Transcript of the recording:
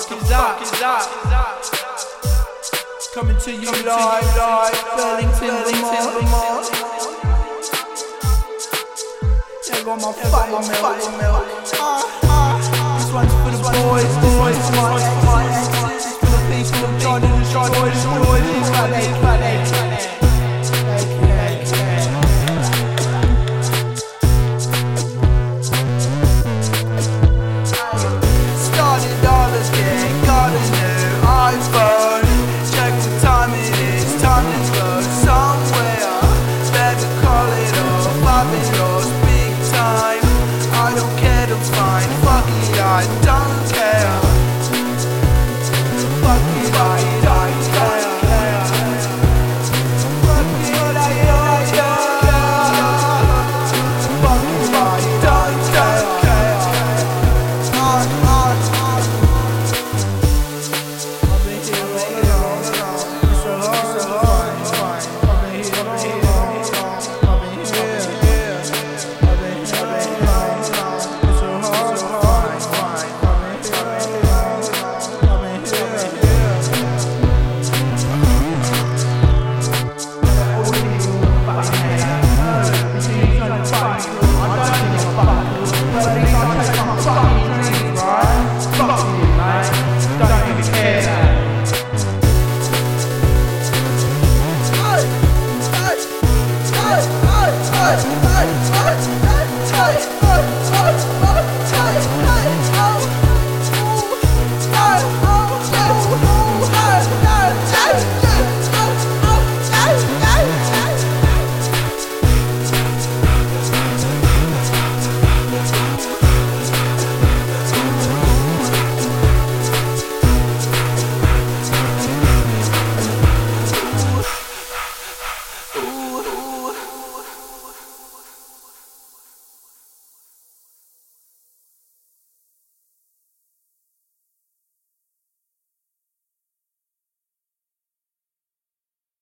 fuck is that? Is that? Coming to you live, live, Burlington, Vermont. Yeah, got my my milk. This one's for the boys, boys, boys. For the people of Jordan, Jordan, boys, boys. Funny, funny. I don't care. Fuck But I don't. Bye.